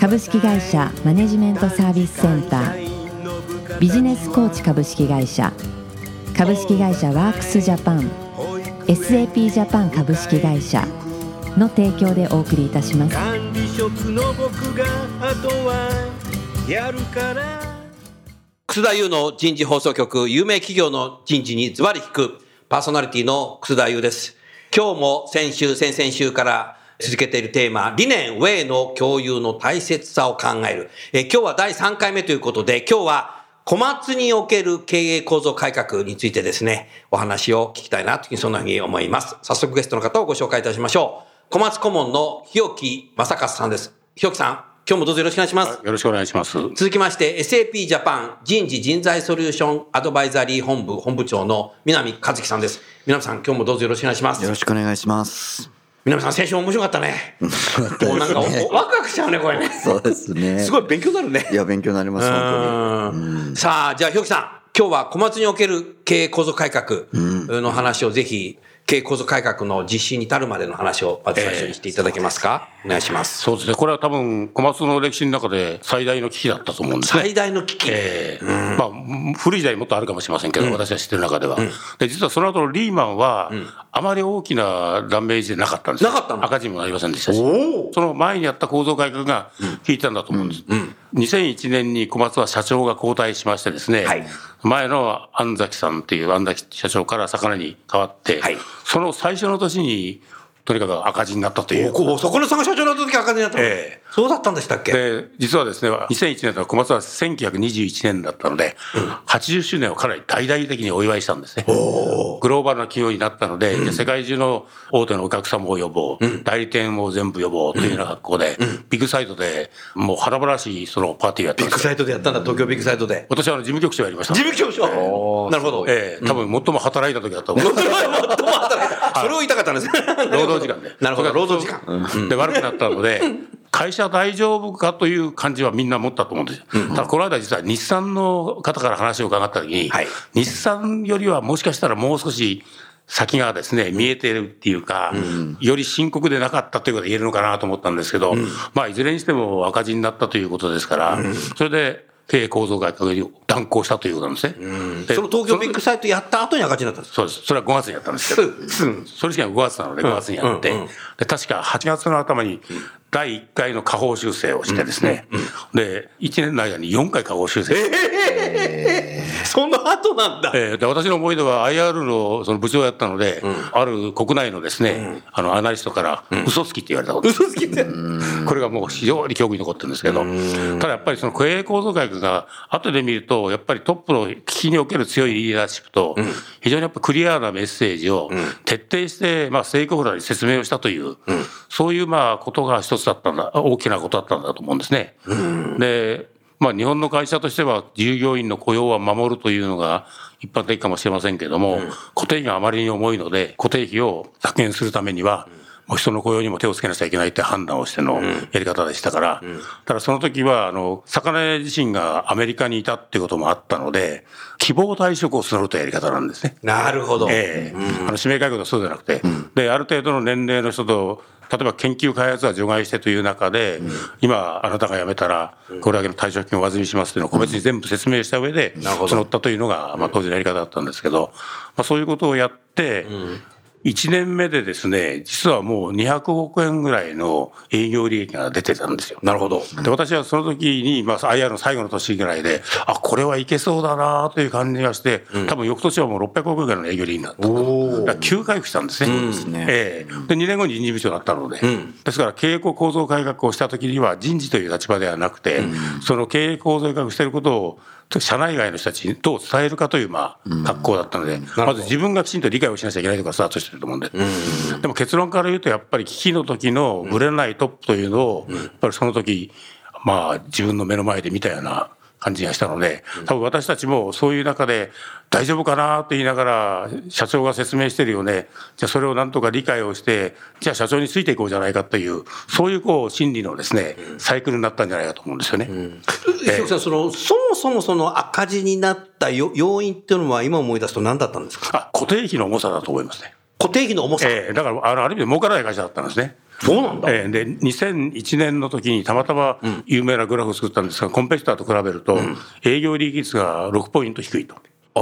株式会社マネジメントサービスセンター。ビジネスコーチ株式会社。株式会社ワークスジャパン。SAP ジャパン株式会社。の提供でお送りいたします。管理職の僕があとはやるから。楠田優の人事放送局、有名企業の人事にズバリ聞く、パーソナリティの楠田優です。今日も先週、先々週から続けているテーマ、理念、ウェイの共有の大切さを考える。え今日は第3回目ということで、今日は小松における経営構造改革についてですね、お話を聞きたいなというふうにそんなふうに思います。早速ゲストの方をご紹介いたしましょう。小松顧問の日置正和さんです。日置さん、今日もどうぞよろしくお願いします。よろしくお願いします。続きまして SAP ジャパン人事人材ソリューションアドバイザリー本部本部長の南和樹さんです。南さん、今日もどうぞよろしくお願いしますよ。ろしくお願いします。南さん、先週面白かったね。もうなんか、おワクワクしちゃうね、これね。そうですね。すごい勉強になるね。いや、勉強になります、本うんさあ、じゃあ、ひょきさん、今日は小松における経営構造改革の話をぜひ、経営構造改革の実施に至るまでの話をまず最初にしていただけますか、お願いします。そうですね。これは多分、小松の歴史の中で最大の危機だったと思うんですね。最大の危機。ええまあ、古い時代もっとあるかもしれませんけど、私は知ってる中では。で、実はその後のリーマンは、あまり大きなダメージでなかったんですよなかったの？赤字にもなりませんでしたし。おその前にやった構造改革が効いたんだと思うんです。2001年に小松は社長が交代しましてですね、はい前の安崎さんっていう安崎社長から魚に変わって、はいその最初の年に、とにかく赤字になったという。おそこのさんが社長になった時赤字になったの、ええそうだったんでしたっけ？で、実はですね、2001年と小松は1921年だったので、80周年をかなり大々的にお祝いしたんですね。グローバルな企業になったので、じゃあ世界中の大手のお客様を呼ぼう、代理店を全部呼ぼうというような格好で、ビッグサイトでもう素晴らしいそのパーティーをやって。ビッグサイトでやったんだ、東京ビッグサイトで。私はあの事務局長やりました。事務局長なるほど。ええ多分最も働いた時だと思いた。それを言いたかったんです。ね。労働時間で。なるほど、労働時間。で、悪くなったので、会社大丈夫かという感じはみんな持ったと思うんですよ。ただ、この間実は日産の方から話を伺った時に、はい。日産よりはもしかしたらもう少し先がですね、見えてるっていうか、より深刻でなかったということが言えるのかなと思ったんですけど、まあ、いずれにしても赤字になったということですから、それで経営構造改断行したということなんですね。でその東京ビッグサイトやった後に赤字になったんです。そうです。それは5月にやったんですけど。それしか5月なので5月にやって、で、確か8月の頭に第1回の下方修正をしてですね、で、1年の間に4回下方修正して、その後なんだ。えーで私の思い出は IR のその部長をやったので、ある国内のですね、あのアナリストから嘘つきって言われたこと、嘘つきって。これがもう非常に記憶に残ってるんですけど、ただやっぱりその経営構造改革が後で見ると、やっぱりトップの危機における強いリーダーシップと、非常にやっぱクリアなメッセージを徹底して、まあ、ステークホルダーに説明をしたという、そういうまあことが一つだったんだ、大きなことだったんだと思うんですね。で、まあ日本の会社としては従業員の雇用は守るというのが一般的かもしれませんけれども、固定費があまりに重いので、固定費を削減するためには、もう人の雇用にも手をつけなきゃいけないって判断をしてのやり方でしたから、ただその時は、あの、魚屋自身がアメリカにいたっていうこともあったので、希望退職を募るというやり方なんですね。なるほど。ええ。あの指名改革はそうじゃなくて、で、ある程度の年齢の人と、例えば研究開発は除外してという中で、今、あなたが辞めたら、これだけの退職金をお預かりしますというのを個別に全部説明した上で、募ったというのが、まあ、当時のやり方だったんですけど、まあ、そういうことをやって、1年目でですね、実はもう200億円ぐらいの営業利益が出てたんですよ。なるほど。で、私はその時に、まあ、IR の最後の年ぐらいで、あ、これはいけそうだなという感じがして、多分翌年はもう600億円ぐらいの営業利益になったと。だ急回復したんですね。ですねええで、2年後に人事部長になったので、ですから経営構造改革をした時には人事という立場ではなくて、その経営構造改革していることを、社内外の人たちにどう伝えるかという、まあ、格好だったので、まず自分がきちんと理解をしなきゃいけないとからスタートしてると思うんで。でも結論から言うと、やっぱり危機の時のぶれないトップというのを、やっぱりその時、まあ、自分の目の前で見たような感じがしたので、多分私たちもそういう中で大丈夫かなと言いながら社長が説明してるよね。じゃあそれをなんとか理解をして、じゃあ社長についていこうじゃないかという、そういうこう心理のですね、サイクルになったんじゃないかと思うんですよね。石岡さん、その、そもそもその赤字になったよ要因っていうのは今思い出すと何だったんですか？あ、固定費の重さだと思いますね。固定費の重さ。ええだから、あの、ある意味で儲からない会社だったんですね。そうなんだ。ええで、2001年の時にたまたま有名なグラフを作ったんですが、コンペティターと比べると、営業利益率が6ポイント低いと。と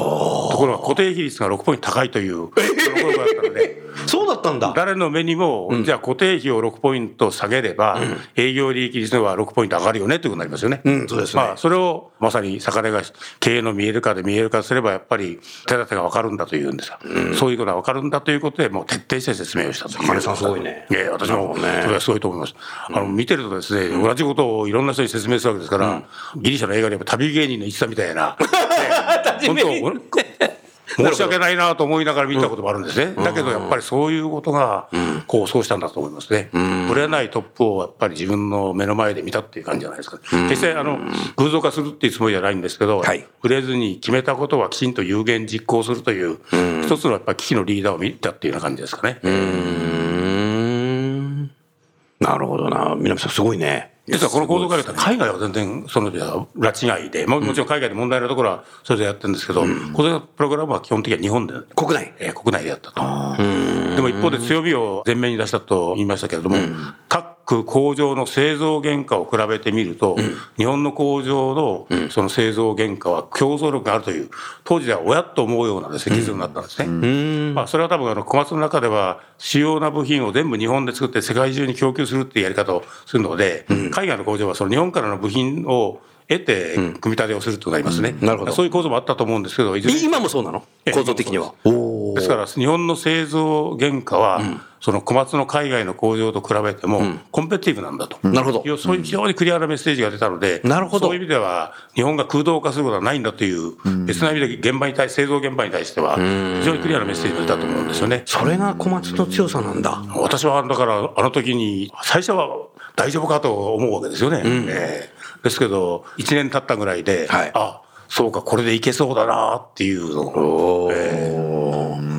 ころが固定比率が6ポイント高いという、その頃だったので、そうだったんだ。誰の目にも、じゃあ固定費を6ポイント下げれば、営業利益率は6ポイント上がるよねということになりますよね。うんそうですね。まあ、それをまさに魚が経営の見える化で見える化すれば、やっぱり手立てが分かるんだというんですよ。そういうことが分かるんだということで、もう徹底して説明をしたといさんすごいね。ええ私も、それはすごいと思います。あの、見てるとですね、同じことをいろんな人に説明するわけですから、ギリシャの映画でやっぱ旅芸人の一さんみたいな、ええ本当、申し訳ないなと思いながら見たこともあるんですね。だけどやっぱりそういうことが、こう、そうしたんだと思いますね。売れないトップをやっぱり自分の目の前で見たっていう感じじゃないですか。決して、あの、偶像化するっていうつもりじゃないんですけど、はい売れずに決めたことはきちんと有言実行するという、一つのやっぱり危機のリーダーを見たっていうような感じですかね。なるほどな。南さんすごいね。実はこの構造改革って海外は全然その拉致外で、ももちろん海外で問題のところはそれでやってるんですけど、このプログラムは基本的には日本で、国内。えー国内でやったと。でも一方で強みを前面に出したと言いましたけれども、各工場の製造原価を比べてみると、日本の工場のその製造原価は競争力があるという、当時では親と思うようなですね、になったんですね。まあ、それは多分あの小松の中では主要な部品を全部日本で作って世界中に供給するっていうやり方をするので、海外の工場はその日本からの部品を得て組み立てをするとなりますね。なるほど。そういう構造もあったと思うんですけど、今もそうなの？ええ構造的には。今ですから、日本の製造原価は、その小松の海外の工場と比べても、コンペティティブなんだと。なるほど。そういう非常にクリアなメッセージが出たので、なるほど。そういう意味では、日本が空洞化することはないんだという、別な意味で現場に対し、製造現場に対しては、非常にクリアなメッセージが出たと思うんですよね。それが小松の強さなんだ。私はだから、あの時に、最初は大丈夫かと思うわけですよね。ええ。ですけど、1年経ったぐらいで、はい。あそうか、これでいけそうだなっていうのを、ええ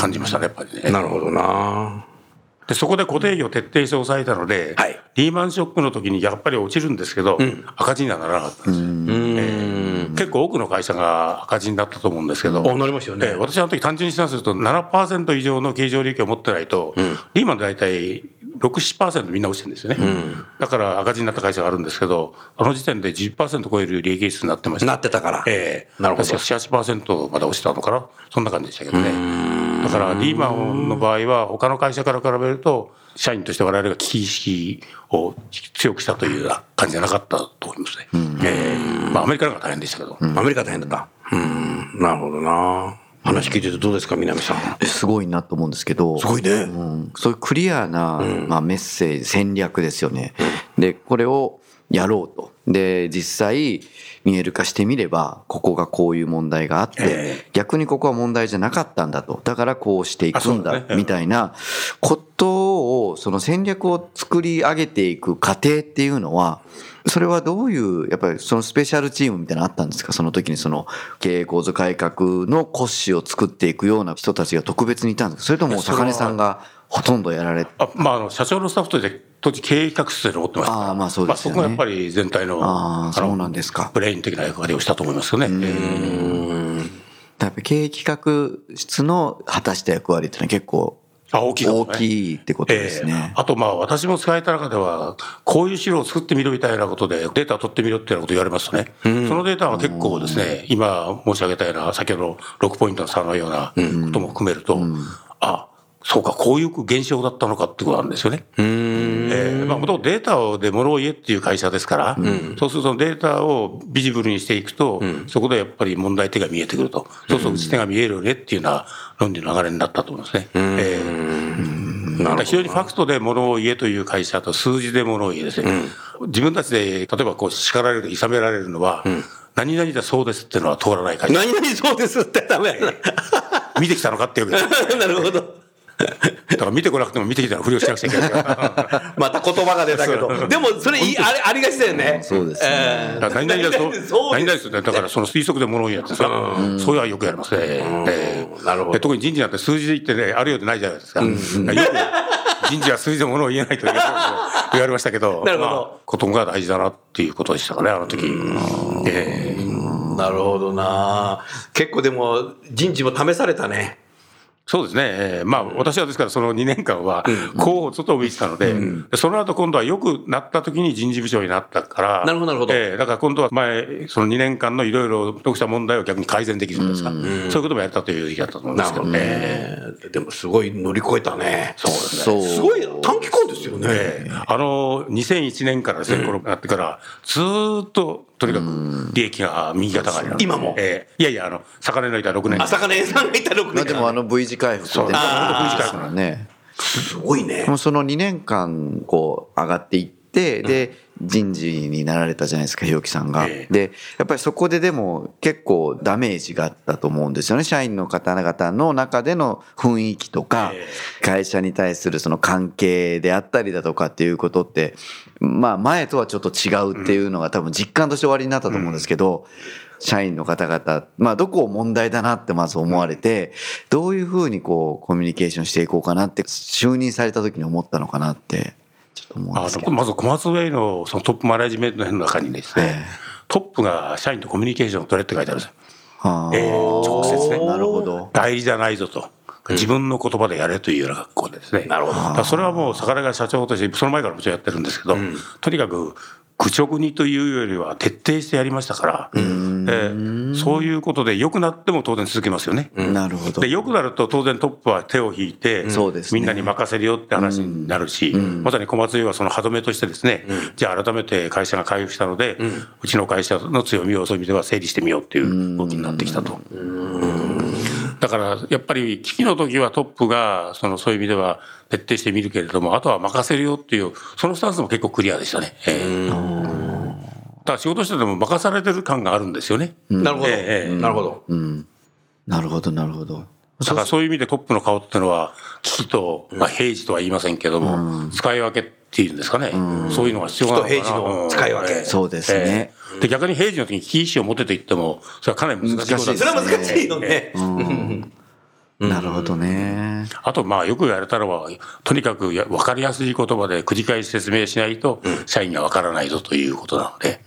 感じましたね、やっぱりね。なるほどな。でそこで固定費を徹底して抑えたので、はいリーマンショックの時にやっぱり落ちるんですけど、赤字にはならなかったんですよ。ええ結構多くの会社が赤字になったと思うんですけど、あなりましたよねええ私はあの時単純に試算すると7%以上の経常利益を持ってないと、リーマンで大体6、7%みんな落ちてるんですよね。だから赤字になった会社があるんですけど、あの時点で10%超える利益率になってました。なってたから。ええなるほど確か7、8%まで落ちたのかなそんな感じでしたけどね。だからリーマンの場合は他の会社から比べると、社員として我々が危機意識を強くしたというような感じじゃなかったと思いますね。ええまあアメリカの方が大変でしたけど。アメリカ大変だった。うん。なるほどな。話聞いててどうですか、南さん。えすごいなと思うんですけど。すごいねうんそういうクリアな、まあ、メッセージ、戦略ですよね。で、これをやろうと。で、実際、見える化してみれば、ここがこういう問題があって、え逆にここは問題じゃなかったんだと。だからこうしていくんだみたいなことを、その戦略を作り上げていく過程っていうのは、それはどういう、やっぱりそのスペシャルチームみたいなのあったんですか？その時にその経営構造改革の骨子を作っていくような人たちが特別にいたんですか？それとも坂根さんがほとんどやられて、あまあ、あの社長のスタッフとして当時経営企画室で持ってました。ああまあそうですよね。まあ、そこがやっぱり全体のあそうなんですか。ブレイン的な役割をしたと思いますよね。やっぱり経営企画室の果たした役割っていうのは結構あ大きいかも大ねきいってことですえね。え。あとまあ私も使えた中では、こういう資料を作ってみろみたいなことで、データを取ってみろっていうようなことを言われますとね、そのデータは結構ですね、今申し上げたような、先ほどの6ポイントの差のようなことも含めると、あ、そうか、こういう現象だったのかってことなんですよね。ええまあ、もともとデータをで物を言えっていう会社ですから、そうするとデータをビジブルにしていくと、そこでやっぱり問題点が見えてくると。そうすると打ち手が見えるよねっていうような論理の流れになったと思いますね。ええだから非常にファクトで物を言えという会社と数字で物を言えですね。自分たちで、例えばこう叱られる、諌められるのは、何々だそうですっていうのは通らない会社。何々そうですってダメやな。見てきたのかっていうわけです。なるほど。だから見てこなくても見てきたら不良しなくちゃいけないから。また言葉が出たけど。でも、それいい、あれ、ありがちだよね。そうですねえーだから何々だと、そう何々ですね。だからその推測で物を言うやつですか。そういうのはよくやりますね。ええなるほどで特に人事なんて数字で言ってね、あるようでないじゃないですか。よく人事は数字で物を言えないという言われましたけど、なるほどまあことが大事だなっていうことでしたかね、あの時。ええなるほどな結構でも、人事も試されたね。そうですね。えーまあ、私はですから、その2年間は、候補外を見てたので、でその後今度は良くなった時に人事部長になったから、なるほどなるほど。えーだから今度は前、その2年間のいろいろとした問題を逆に改善できるんですか、そういうこともやったという時期だったと思うんですけどね。えーでも、すごい乗り越えたね。そうですそう。すごい短期間ですよね。ええ。あの、2001年からですね、このなってから、ずーっと、とにかく利益が右肩上がり今も？ええ。いやいや、あの、魚抜いた6年。あ、魚屋さんがいた6まあ年間。でもあの V 字回復ってそう。ねあー。V 字回復ね。すごいね。で。もその2年間こう上がっていってで人事になられたじゃないですか日置さんが。ええ。でやっぱりそこででも結構ダメージがあったと思うんですよね。社員の方々の中での雰囲気とかえ会社に対するその関係であったりだとかっていうことってまあ前とはちょっと違うっていうのが多分実感として終わりになったと思うんですけど。社員の方々、まあ、どこを問題だなってまず思われて、どういうふうにこう、コミュニケーションしていこうかなって、就任された時に思ったのかなって、ちょっと思うんあですけど。のまず小松ウェイのそのトップマネジメントの中にですね、えトップが社員とコミュニケーションを取れって書いてあるんですよ。はあええ直接ね。なるほど。代理じゃないぞと。自分の言葉でやれというような学校でですね。なるほど。それはもう、魚が社長として、その前からもちろんやってるんですけど、とにかく、愚直にというよりは徹底してやりましたから、えーそういうことで良くなっても当然続けますよね。なるほど。で良くなると当然トップは手を引いて、そうですね。みんなに任せるよって話になるし、まさに小松湯はその歯止めとしてですね、じゃあ改めて会社が回復したので、うちの会社の強みをそういう意味では整理してみようっていう動きになってきたと。だからやっぱり危機の時はトップがそのそういう意味では徹底してみるけれども、あとは任せるよっていう、そのスタンスも結構クリアでしたね。ええだから仕事してても任されてる感があるんですよね。なるほど。ええなるほど。なるほど、なるほど。だからそういう意味でトップの顔っていうのは、危機と、まあ、平時とは言いませんけども、使い分けっていうんですかね。そういうのが必要なのかな。平時の使い分けうんそうですねええで、逆に平時の時に危機意識を持てと言っても、それはかなり難しいことだ難しいそれは難しいよえね。なるほどね。あと、まあ、よく言われたのは、とにかくや分かりやすい言葉で繰り返し説明しないと、社員が分からないぞということなので、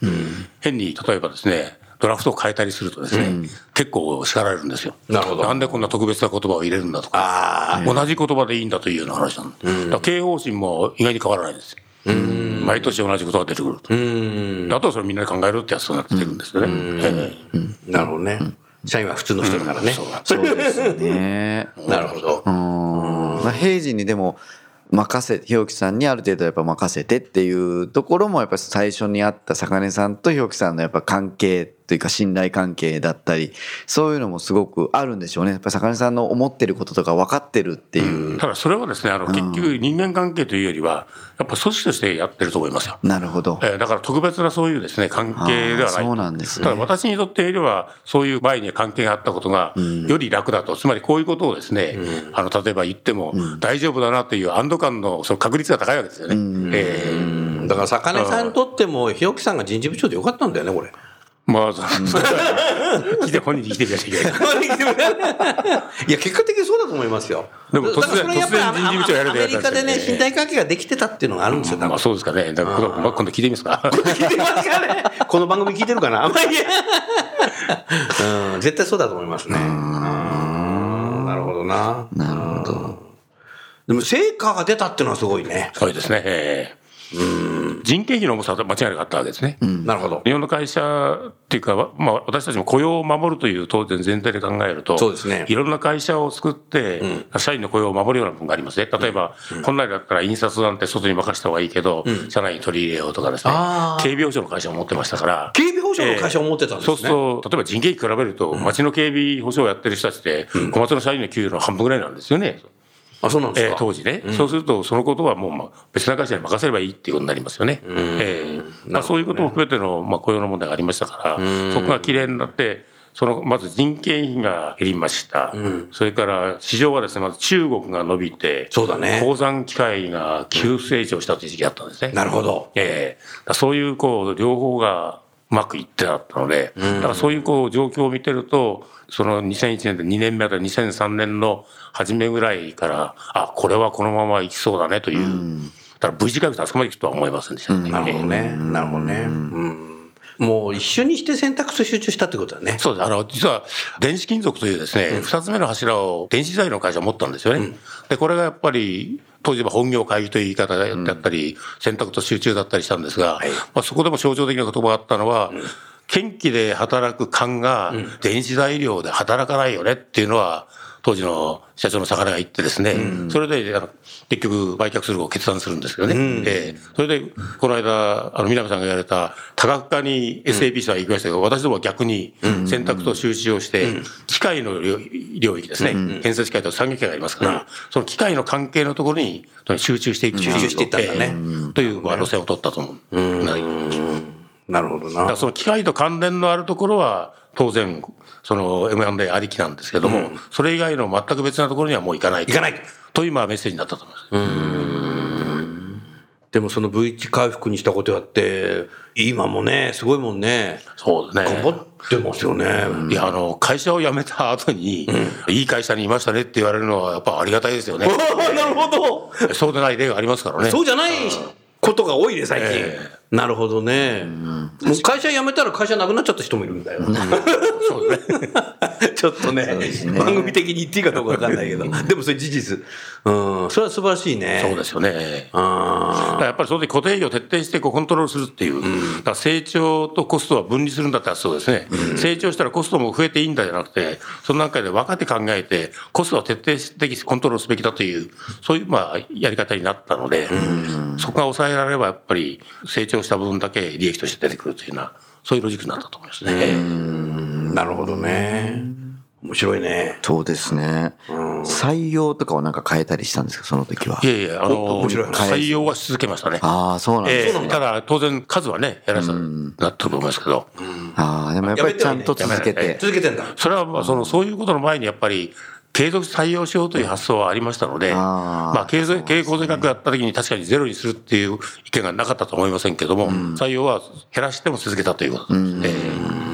変に、例えばですね、ドラフトを変えたりするとですね、結構叱られるんですよ。なるほど。なんでこんな特別な言葉を入れるんだとか、あ同じ言葉でいいんだというような話なんで、経営方針も意外に変わらないんですよ。毎年同じことが出てくると。であとはそれみんなで考えるってやつになってくるんですよね。なるほどね。社員は普通の人だからね。そうですよね。なるほどう。ん。まあ、平時にでも、任せ、日置さんにある程度やっぱ任せてっていうところもやっぱ最初にあった坂根さんと日置さんのやっぱ関係というか信頼関係だったり、そういうのもすごくあるんでしょうね。やっぱ坂根さんの思ってることとか分かってるっていう。ただそれはですね、あの、結局人間関係というよりは、やっぱ組織としてやってると思いますよ。なるほど。えーだから特別なそういうですね、関係ではない。そうなんですねただ私にとってでは、そういう前に関係があったことが、より楽だと。つまりこういうことをですね、あの、例えば言っても、大丈夫だなという安堵感のその確率が高いわけですよね。えーだから、坂根さんにとっても、日置さんが人事部長でよかったんだよね、これ。まあ、そそれは聞いて本人に生きてみなきゃいけない。いや、結果的にそうだと思いますよ。でも突然突然人事部長やれアとやったんですよメリカでね、信頼関係ができてたっていうのがあるんですよ、まあそうですかね。だから今度聞いてみますか。聞いてますかねこの番組聞いてるかな？あんまり。うん、絶対そうだと思いますね。うんなるほどな。なるほど。でも、成果が出たっていうのはすごいね。そうですね。ええ人件費の重さは間違いなかったわけですね。なるほど。日本の会社っていうか、まあ、私たちも雇用を守るという当然前提で考えると、そうですね。いろんな会社を作って、社員の雇用を守るような部分がありますね。例えば、本来だったら印刷なんて外に任せた方がいいけど、社内に取り入れようとかですね。警備保障の会社を持ってましたから、警備保障の会社を持ってたんですね。そうすると、例えば人件費比べると、町の警備保障をやってる人たちって、小松の社員の給与の半分ぐらいなんですよね。あ、そうなんですえか。ー当時ね、そうすると、そのことはもう、まあ、別な会社に任せればいいっていうことになりますよね。えーまあ、そういうことも含めての、まあ、雇用の問題がありましたから、そこがきれいになって、そのまず人件費が減りました、それから市場はですねまず中国が伸びてそうだね。鉱山機械が急成長したという時期があったんですね。なるほど。ええ。だからそういうこう両方がうまくいってなったので、だからそういうこう状況を見てるとその2001年で2年目だ2003年の初めぐらいからあこれはこのままいきそうだねという、だから V 字回復ってあそこまでいくとは思いませんでしたね。なるほどね。なるほどね。うん。もう一緒にして選択肢集中したってことだね。そうです。あの、実は、電子金属というですね、二、つ目の柱を電子材料の会社が持ったんですよね。で、これがやっぱり、当時は本業会議という言い方だったり、選択と集中だったりしたんですが、まあ、そこでも象徴的な言葉があったのは、元気で働く勘が電子材料で働かないよねっていうのは、当時の社長の魚が言ってですね、それであの結局売却するを決断するんですけどね。ええ。それで、この間、あの、南さんが言われた多角化に SAP 社は行きましたけど、私どもは逆に選択と集中をして、機械の領領域ですね、建設機械と産業機械がありますから、その機械の関係のところに集中していく。集中していったんだね。ええというまあ路線を取ったと思う。はい。なるほどな。その機械と関連のあるところは、当然、その M&A ありきなんですけども、それ以外の全く別なところにはもう行かない。行かない。というまあメッセージになったと思います。でもその V 字回復にしたことやって、今もね、すごいもんね。そうですね。頑張ってますよね。いや、あの、会社を辞めた後に、いい会社にいましたねって言われるのは、やっぱありがたいですよね。なるほど。そうでない例がありますからね。そうじゃないことが多いね、最近。えなるほどね。もう会社辞めたら会社なくなっちゃった人もいるんだよ。そうね。ちょっとね番組的に言っていいかどうかわかんないけど。でもそれ事実。うん。それは素晴らしいね。そうですよね。あやっぱりその時固定費を徹底してこうコントロールするっていう、だから成長とコストは分離するんだったらそうですね、成長したらコストも増えていいんだじゃなくて、その中で分かって考えて、コストは徹底的にコントロールすべきだという、そういうまあやり方になったので、そこが抑えられればやっぱり成長した分だけ利益として出てくるというような、そういうロジックになったと思いますね。ーなるほどね。面白いね。そうですね。採用とかはなんか変えたりしたんですか、その時は。いやいや、あの、面白い話採用はし続けましたね。ああ、そうなんですね。ええただ、当然数はね、やらせたなったと思いますけど、ああ、でもやっぱりちゃんと続けて。続けてんだ。それはまあそのそういうことの前にやっぱり継続採用しようという発想はありましたので、まあ経済経営構成学やった時に確かにゼロにするっていう意見がなかったと思いませんけども、採用は減らしても続けたということ。ですね。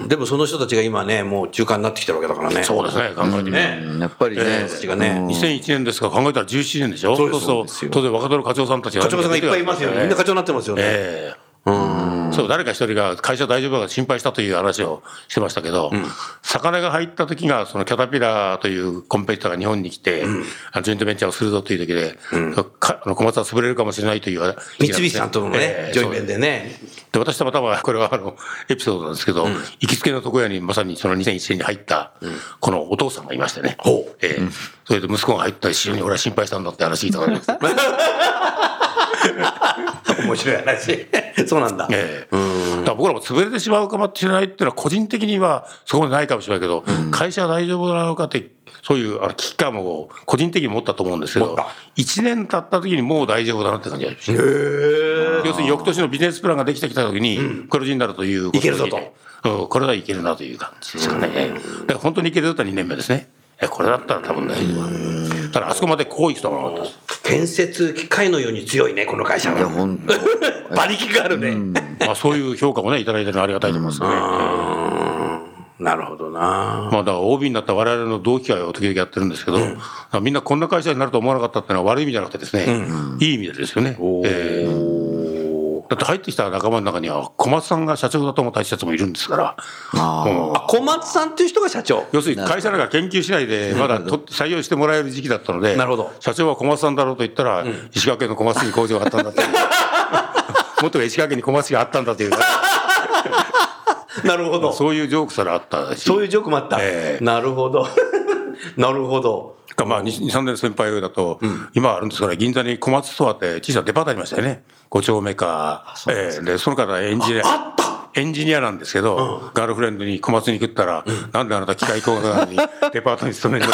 でもその人たちが今ね、もう中間になってきてるわけだからね。そうですね、考えてみ。ね。うん。やっぱりね、ええ。がね。2001年ですから考えたら17年でしょ？そうそう当然若手の課長さんたちが課長さんがいっぱいいますよね。みんな課長になってますよね。ええそう誰か一人が会社大丈夫か心配したという話をしてましたけど、魚が入った時がそのキャタピラーというコンペティターが日本に来て、あのジョイントベンチャーをするぞという時で、かあの小松は潰れるかもしれないという三菱さんとのねえ、えジョイベンでね。で私たまたまこれはあのエピソードなんですけど、行きつけの床屋にまさにその2001年に入ったこのお父さんがいましてね、ほう。ええ。それで息子が入った一緒に俺は心配したんだって話いただきました。面白い話。そうなんだ。ええだから僕らも潰れてしまうかもしれないっていうのは個人的にはそこまでないかもしれないけど、会社は大丈夫なのかって、そういうあの危機感も個人的に持ったと思うんですけど持った、1年経った時にもう大丈夫だなって感じがしました。要するに翌年のビジネスプランができてきた時に黒字になるということでいけるぞとうん、これはいけるなという感じですかね。だから本当にいけるだったら2年目ですね。えこれだったら多分大丈夫。ただあそこまでこういくとは思わなかったです。建設機械のように強いね、この会社いや、は。本当。馬力があるね。まあそういう評価もね、いただいてるのはありがたいと思いますね。なるほどな。まあだから OB になった我々の同期会を時々やってるんですけど、みんなこんな会社になると思わなかったっていうのは悪い意味じゃなくてですね、いい意味でですよね。ええだって入ってきた仲間の中には小松さんが社長だと思った人たちもいるんですから、あ小松さんっていう人が社長。要するに会社なんか研究しないで、まだと採用してもらえる時期だったので、なるほど社長は小松さんだろうと言ったら、石川県の小松に工場があったんだって っと石川県に小松があったんだという、なるほど。そういうジョークさらあったし。そういうジョークもあった。ええなるほど。なるほど。かまあ、2、3年先輩だと、今あるんですから、銀座に小松ストアって小さなデパートありましたよね。5丁目か。ええで、その方エンジニア。あったエンジニアなんですけど、ガールフレンドに小松に食ったら、なんであなた機械工学なのに デパートに勤めるの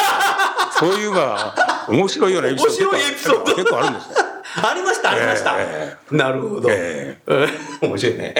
そういうまあ、面白いようなエピソード面白いエピソード結構あるんですよ。ありました、ありました。えなるほど。え面白いね。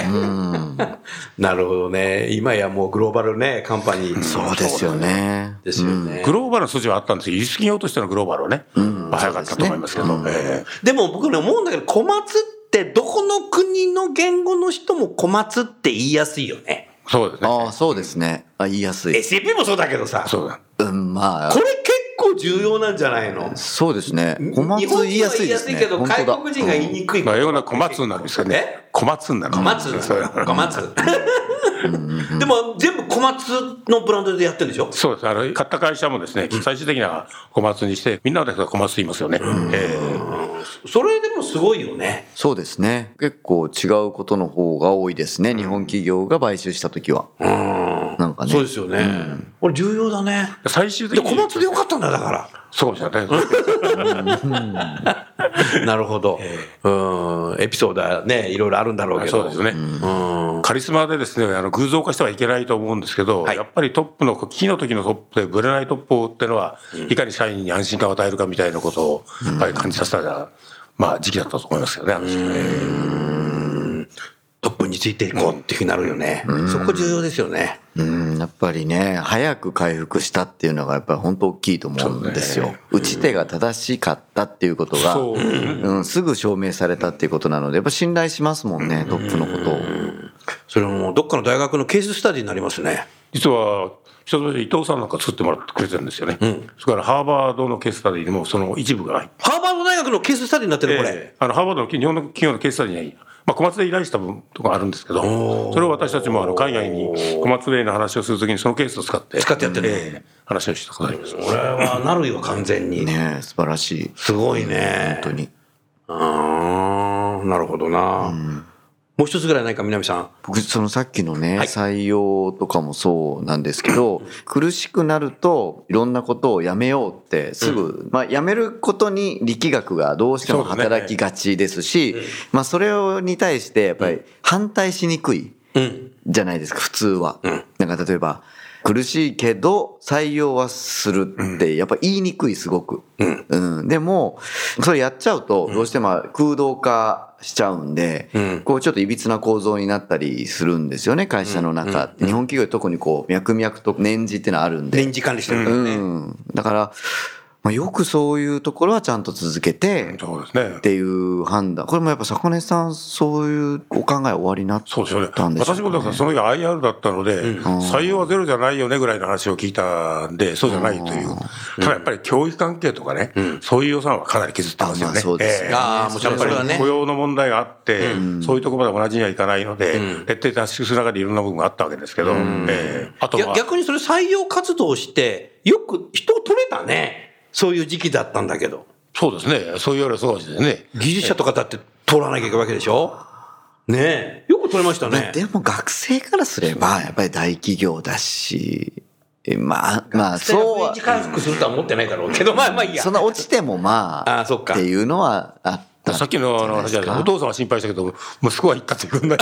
なるほどね。今やもうグローバルね、カンパニー。そうですよね。ですよね。グローバルの筋はあったんですけど、輸出企業としてのグローバルはね、まあ早かったと思いますけど、ええでも僕ね、思うんだけど、小松ってどこの国の言語の人も小松って言いやすいよね。そうですね。ああ、そうですね。あ、言いやすい。SAP もそうだけどさ。そうだ。うん、まあこ。れ結構重要なんじゃないの？そうですね。小松言いやすいですね。日本人は言いやすいけど、外国人が言いにくい。まあ、英語の小松になるんですよねえ？小松になる。小松？小松？でも全部小松のブランドでやってるんでしょ？そうです。あの、買った会社もですね、最終的には小松にして、みんなで小松と言いますよね。えそれでもすごいよね。そうですね。結構違うことの方が多いですね。日本企業が買収したときは。なんかね。そうですよね。これ重要だね。え最終的で、に。小松でよかったんだよ、だから。そうかもしれない。なるほど。うん。エピソードはね、いろいろあるんだろうけど。そうですね。カリスマでですね、あの偶像化してはいけないと思うんですけど、はいやっぱりトップの、危機の時のトップでぶれないトップっていうのは、いかに社員に安心感を与えるかみたいなことを、やっぱり感じさせた、まあ時期だったと思いますよね、あの時期ね。トップについていこうっていうふうになるよね。そこ重要ですよね。うん、やっぱりね、早く回復したっていうのがやっぱり本当大きいと思うんですよ。打ち手が正しかったっていうことが、うん、すぐ証明されたっていうことなので、やっぱ信頼しますもんね、トップのことを。それもどっかの大学のケーススタディになりますね。実は、一つ目で伊藤さんなんか作ってもらってくれてるんですよね。それからハーバードのケーススタディにもその一部が入ってハーバード大学のケーススタディになってる、これ。ええあの、ハーバードの日本の企業のケーススタディに、まあ、コマツで依頼した分とかあるんですけど、それを私たちもあの海外にコマツウェイの話をするときにそのケースを使って、使ってやってるええ話をしたことあります。これはなるよ、完全に。ね素晴らしい。すごいね。本当に。ああ、なるほどな。もう一つぐらいないか、南さん。僕、そのさっきのね、はい。採用とかもそうなんですけど、苦しくなると、いろんなことをやめようって、すぐ、まあ、やめることに力学がどうしても働きがちですし、まあ、それをに対して、やっぱり反対しにくいうん。じゃないですか、普通は。なんか例えば、苦しいけど、採用はするって、やっぱ言いにくい、すごく。うん。でも、それやっちゃうと、どうしても空洞化しちゃうんで、こうちょっと歪な構造になったりするんですよね、会社の中。日本企業特にこう、脈々と年次っていうのはあるんで。年次管理してるからうね。ん。だから、まあ、よくそういうところはちゃんと続けて、そうですねっ。ていう判断。これもやっぱ坂根さん、そういうお考え終わりになっ。たんでしょうか、ね、私もだからその時 IR だったので、採用はゼロじゃないよねぐらいの話を聞いたんで、そうじゃないという。ただやっぱり教育関係とかね、そういう予算はかなり削ってますよね。あまあそうですねええああ、もちろんそれはね雇。用の問題があって、そういうところまで同じにはいかないので、徹底脱縮する中でいろんな部分があったわけですけど、ええあといやは、逆にそれ採用活動して、よく人を取れたね。そういう時期だったんだけど。そうですね。そういうよりはそうですね。技術者とかだって通らなきゃいけないわけでしょ？ねえ。よく取れましたね。でも学生からすれば、やっぱり大企業だし、えまあ、まあ、そうはそうは。、回復するとは思ってないだろうけど、まあまあいいや。そんな落ちてもまあ、あそっかっていうのはあった。さっきのあの話じゃないお父さんは心配したけど、息子は行ったっていう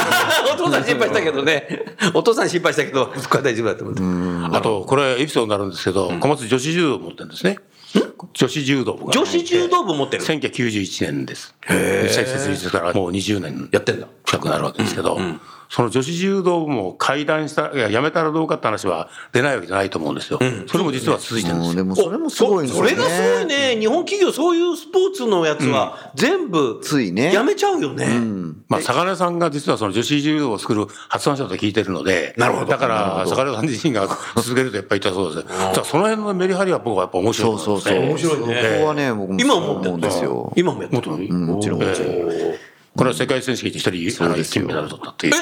お父さん心配したけどね。お父さん心配したけど、息子は大丈夫だと思って。あと、これエピソードになるんですけど、小松女子柔道を持ってるんですね。女子柔道部が。女子柔道部持ってる。1991年です。設立からもう20年やってんだ。近くなるわけですけど、その女子柔道部も会談した、いや、やめたらどうかって話は出ないわけじゃないと思うんですよ。それも実は続いてるんですよ。それもすごいんですよね。それがすごいね。日本企業そういうスポーツのやつは全部ついねやめちゃうよね。まあ、坂根さんが実はその女子柔道を作る発案者と聞いてるので、なるほどだから、坂根さん自身が続けるとやっぱり言ったそうです。じゃあ、その辺のメリハリは僕はやっぱ面白いそうそうそう。うんですね。面白いねそこはね、僕も今思ってるんですよ。今もやってるもちろんもちろん。これは世界選手権で一人、あの金メダル取ったっていう。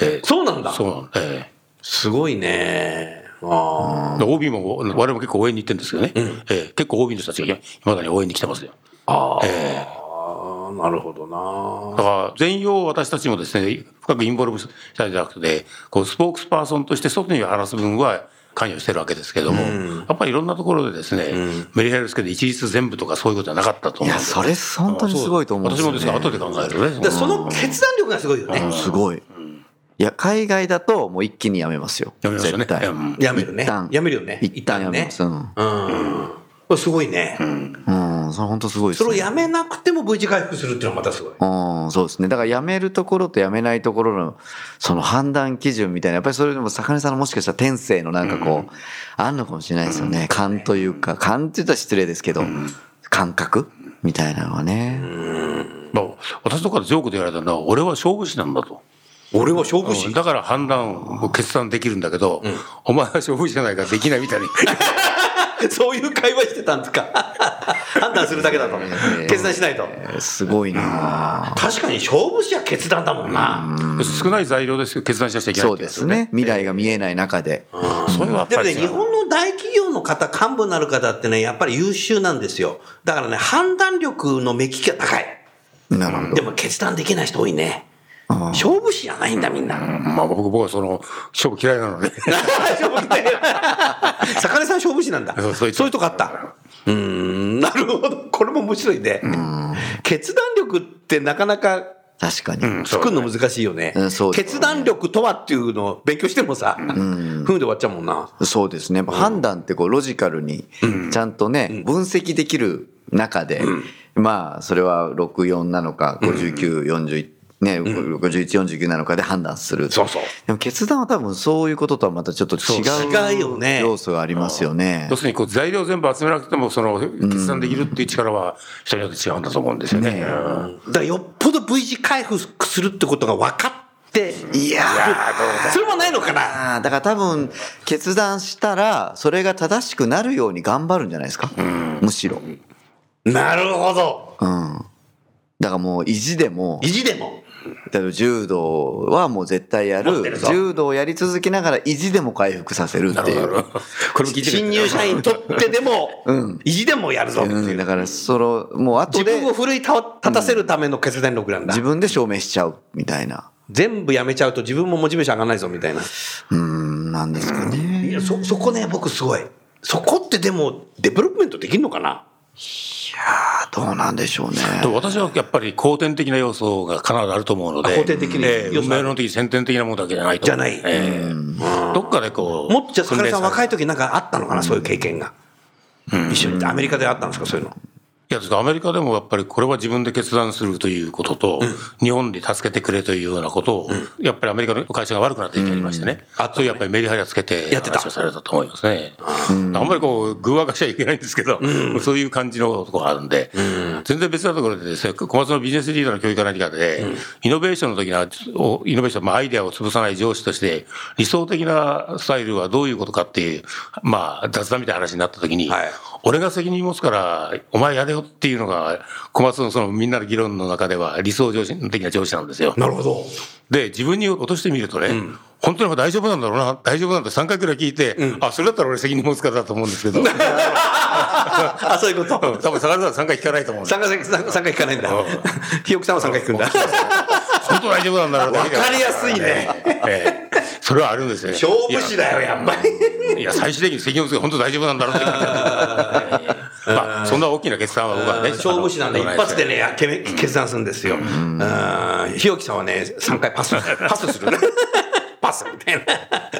えそうなんだ。そうなんえすごいね。あえで OB も、我々も結構応援に行ってるんですけどね。ええ結構 OB の人たちがいまだに応援に来てますよ。あ。ああ、なるほどな。だから、全容を私たちもですね、深くインボルブしたいんじゃなくて、こう、スポークスパーソンとして外に話す分は関与してるわけですけども、やっぱりいろんなところでですね、メリハリですけど、一律全部とかそういうことはなかったと思う。いや、それ本当にすごいと思うんですよ、ね。私もですが、後で考えるね。でその決断力がすごいよね。すごい。いや、海外だともう一気にやめますよ。やめますよねやめるね一旦やめるよね一旦やめます。うん。うん。これすごいね。うん。うん、それ本当すごいですね。それをやめなくても V 字回復するっていうのはまたすごい。うん、そうですね。だからやめるところとやめないところの、その判断基準みたいな、やっぱりそれでも坂根さんのもしかしたら天性のなんかこう、あんのかもしれないですよね。勘というか、勘って言ったら失礼ですけど、感覚みたいなのはね。まあ、私とかでジョークで言われたのは、俺は勝負師なんだと。俺は勝負師？だから判断を決断できるんだけど、お前は勝負師じゃないからできないみたいに。そういう会話してたんですか？判断するだけだと。決断しないと。すごいな確かに勝負師は決断だもんな。少ない材料ですけど決断しなきゃいけないそうですね。未来が見えない中で。それはやっでもね、日本の大企業の方、幹部になる方ってね、やっぱり優秀なんですよ。だからね、判断力の目利きが高い。なるほど。でも決断できない人多いね。勝負師じゃないんだ、みんな。まあ僕僕はその勝負嫌いなので 勝負って。坂根さん勝負師なんだ。そういうとこあった。うーん、なるほど。これも面白いね。決断力ってなかなか確かに。作るの難しいよねうんそう。決断力とはっていうのを勉強してもさ、ふんで終わっちゃうもんな。そうですね。判断ってこうロジカルにちゃんとね、分析できる中で、まあそれは64なのか59、41、ね、51、49なのかで判断する。そうそう。でも決断は多分そういうこととはまたちょっと違違うよねう要素がありますよね要。するにこう材料全部集めなくてもその決断できるっていう力は人によって違うんだと思うんですよね。うんだからよっぽど V 字回復するってことが分かって、いやーそれもないのかな。だから多分決断したらそれが正しくなるように頑張るんじゃないですか？むしろ。なるほど。うん。だからもう意地でも、意地でも。例えば柔道はもう絶対やる柔道をやり続けながら意地でも回復させるっていう。新入社員にとってでも、うん意地でもやるぞってうん、いう。だからそのもう後で自分を奮い立たせるための決断力なんだ。自分で証明しちゃうみたいな。全部やめちゃうと自分もモチベーション上がらないぞみたいな。うん、なんですかね。いや、そ、そこね、僕すごい。そこってでも、 development できるのかな？いやーどうなんでしょうね。と私はやっぱり後天的な要素が必ずあると思うので、あ後天的な運命論的、先天的なものだけじゃないと。じゃないええどっかでこう。もっとじゃあ、さん若い時時なんかあったのかな、そういう経験が。一緒に。アメリカであったんですか、そういうの。いや、ですアメリカでもやっぱりこれは自分で決断するということと、日本に助けてくれというようなことを、やっぱりアメリカの会社が悪くなった時期ありましてね。ういうやっぱりメリハリをつけて、やってた。されたと思いますね。あんまりこう、偶話化しちゃいけないんですけど、そういう感じのところがあるんで、全然別なところでですね、小松のビジネスリーダーの教育か何かで、イノベーションの時には、おイノベーション、まあアイデアを潰さない上司として、理想的なスタイルはどういうことかっていう、まあ雑談みたいな話になった時に、はい俺が責任持つから、お前やれよっていうのが、小松のそのみんなの議論の中では理想上司的な上司なんですよ。なるほど。で、自分に落としてみるとね、本当に大丈夫なんだろうな、大丈夫なんだ3回くらい聞いて、あ、それだったら俺責任持つからだと思うんですけど、う んあ、そういうこと？多分坂田さん3回聞かないと思うんです参加、参加聞かないんだうん。ひよきさんは参加聞くんだ。本当大丈夫なんだろうだわかりやすいね。ええそれはあるんですよね。勝負師だよ、やっぱり。いや、最終的に責任を持つが本当大丈夫なんだろうって まあ、そんな大きな決断は僕はね。勝負師なんで、一発でね、決め決断するんですよ。うんひよきさんはね、3回パス、パスするね。パスみたい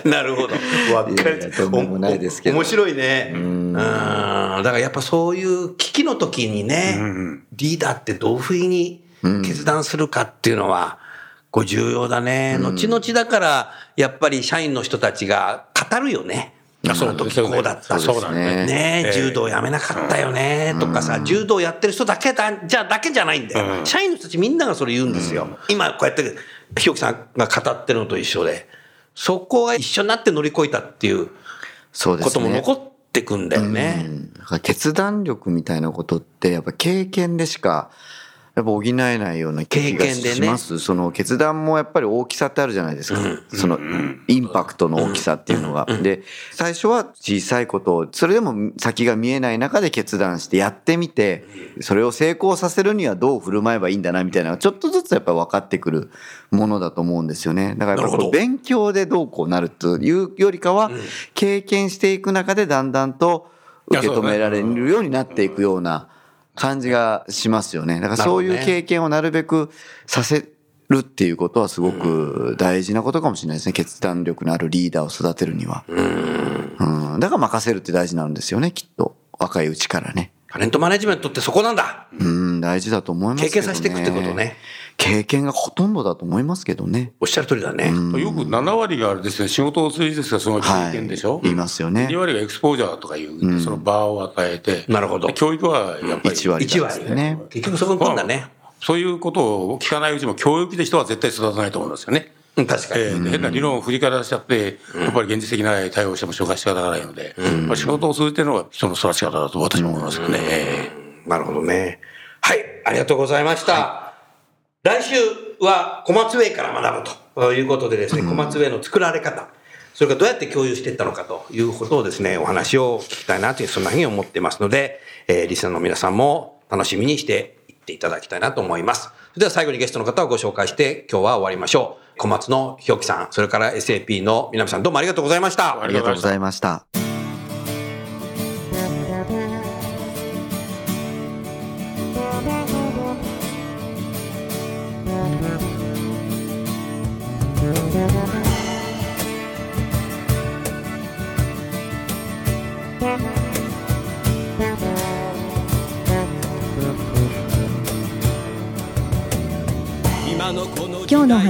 な。なるほど。わかいやいやとんでもないですけど面白いね。うん。だからやっぱそういう危機の時にね、リーダーってどういうふうに決断するかっていうのは、こう重要だね。後々だから、やっぱり社員の人たちが語るよね。あその時こうだった。そうなんですね。ね柔道やめなかったよねとかさ、柔道やってる人だけだ、じゃあだけじゃないんだよ。社員の人たちみんながそれ言うんですよ。今こうやって、ひよきさんが語ってるのと一緒で、そこが一緒になって乗り越えたっていうことも。残ってくんだよね。うんだから決断力みたいなことってやっぱ経験でしかやっぱ補えないような気が経験でね。します、その決断もやっぱり大きさってあるじゃないですか、そのインパクトの大きさっていうのが、で最初は小さいことをそれでも先が見えない中で決断してやってみてそれを成功させるにはどう振る舞えばいいんだなみたいなのがちょっとずつやっぱ分かってくるものだと思うんですよね。だからやっぱこ勉強でどうこうなるというよりかは経験していく中でだんだんと受け止められるようになっていくような感じがしますよね。だからそういう経験をなるべくさせるっていうことはすごく大事なことかもしれないですね。決断力のあるリーダーを育てるには。うん。だから任せるって大事なんですよね、きっと。若いうちからね。タレントマネジメントってそこなんだ。うん、大事だと思いますけどね。経験させていくってことね。経験がほとんどだと思いますけどね。おっしゃる通りだね。よく7割があれですね、仕事を通じてその経はい。験でしょ、言いますよね2。割がエクスポージャーとかいう、その場を与えて、なるほどで教育はやっぱり1割1なんです割ね。結局そこに来んだね。そういうことを聞かないうちも教育で人は絶対育たないと思いますよね。うん、確かに。えーで変な理論を振りかざしちゃって、やっぱり現実的な対応をしても紹介し方がないので、まあ仕事を通じてのが人の育ち方だと私も思いますよね。えなるほどね。はい、ありがとうございました。来週は小松ウェイから学ぶということでですね、小松ウェイの作られ方、それからどうやって共有していったのかということをですね、お話を聞きたいなという、そんなふうに思ってますので、えーリスナーの皆さんも楽しみにしていっていただきたいなと思います。それでは最後にゲストの方をご紹介して、今日は終わりましょう。小松のひょうきさん、それから SAP の南さん、どうもありがとうございました。ありがとうございました。